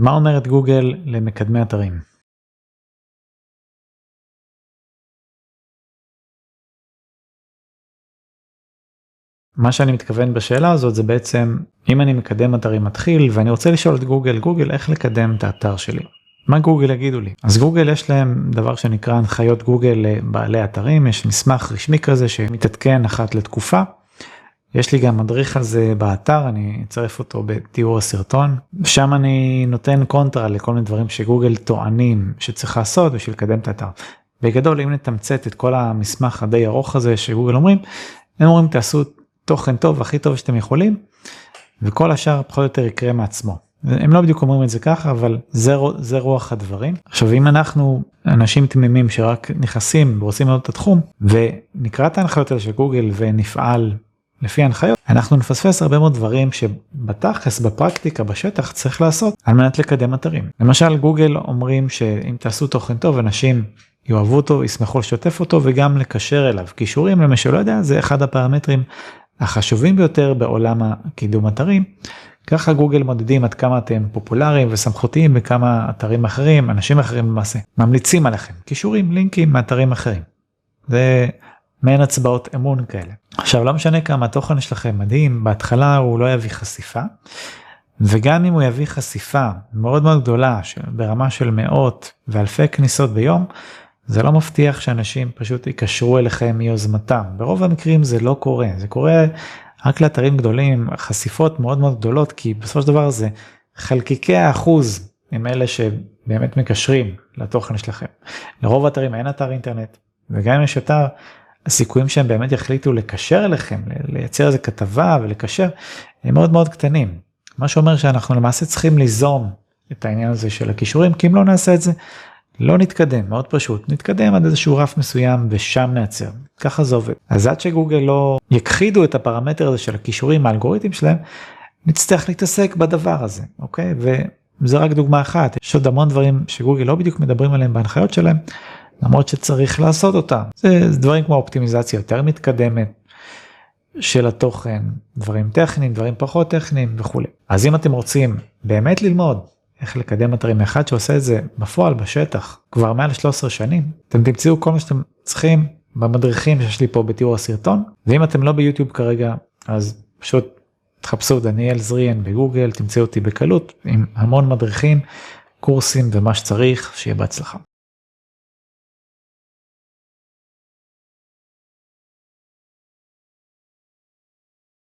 מה אומרת גוגל למקדמי אתרים? מה שאני מתכוון בשאלה הזאת זה בעצם אם אני מקדם אתרים מתחיל ואני רוצה לשאול את גוגל גוגל איך לקדם את האתר שלי. מה גוגל יגידו לי אז גוגל יש להם דבר שנקרא הנחיות גוגל לבעלי אתרים יש מסמך רשמי כזה שמתעדכן אחת לתקופה. יש לי גם מדריך על זה באתר אני אצרף אותו בתיאור הסרטון שם אני נותן קונטרה לכל מיני דברים שגוגל טוענים שצריך לעשות בשביל לקדם את האתר. בגדול אם נתמצת את כל המסמך הדי ארוך הזה שגוגל אומרים הם אומרים תעשו תוכן טוב הכי טוב שאתם יכולים וכל השאר פחות או יותר יקרה מעצמו. הם לא בדיוק אומרים את זה ככה אבל זה, זה רוח הדברים. עכשיו אם אנחנו אנשים תמימים שרק נכנסים ורוצים לראות את התחום ונקרא את ההנחיות האלה של גוגל ונפעל לפי ההנחיות אנחנו נפספס הרבה מאוד דברים שבתכלס בפרקטיקה בשטח צריך לעשות על מנת לקדם אתרים. למשל גוגל אומרים שאם תעשו תוכן טוב אנשים יאהבו אותו ישמחו לשתף אותו וגם לקשר אליו קישורים למי שלא יודע זה אחד הפרמטרים החשובים ביותר בעולם הקידום אתרים. ככה גוגל מודדים עד כמה אתם פופולריים וסמכותיים בכמה אתרים אחרים, אנשים אחרים למעשה, ממליצים עליכם, קישורים, לינקים מאתרים אחרים. זה מעין הצבעות אמון כאלה. עכשיו לא משנה כמה התוכן שלכם מדהים, בהתחלה הוא לא יביא חשיפה, וגם אם הוא יביא חשיפה מאוד מאוד גדולה ברמה של מאות ואלפי כניסות ביום, זה לא מבטיח שאנשים פשוט יקשרו אליכם מיוזמתם. ברוב המקרים זה לא קורה, זה קורה רק לאתרים גדולים, חשיפות מאוד מאוד גדולות, כי בסופו של דבר זה חלקיקי האחוז הם אלה שבאמת מקשרים לתוכן שלכם. לרוב האתרים אין אתר אינטרנט, וגם אם יש אתר, הסיכויים שהם באמת יחליטו לקשר אליכם, לייצר איזה כתבה ולקשר, הם מאוד מאוד קטנים. מה שאומר שאנחנו למעשה צריכים ליזום את העניין הזה של הכישורים, כי אם לא נעשה את זה, לא נתקדם, מאוד פשוט, נתקדם עד איזשהו רף מסוים ושם נעצר, ככה זה עובד. אז עד שגוגל לא יכחידו את הפרמטר הזה של הכישורים, האלגוריתם שלהם, נצטרך להתעסק בדבר הזה, אוקיי? וזה רק דוגמה אחת, יש עוד המון דברים שגוגל לא בדיוק מדברים עליהם בהנחיות שלהם, למרות שצריך לעשות אותם. זה, זה דברים כמו אופטימיזציה יותר מתקדמת של התוכן, דברים טכניים, דברים פחות טכניים וכולי. אז אם אתם רוצים באמת ללמוד איך לקדם אתרים אחד שעושה את זה בפועל בשטח כבר מעל 13 שנים אתם תמצאו כל מה שאתם צריכים במדריכים שיש לי פה בתיאור הסרטון ואם אתם לא ביוטיוב כרגע אז פשוט תחפשו דניאל זריאן בגוגל תמצאו אותי בקלות עם המון מדריכים קורסים ומה שצריך שיהיה בהצלחה.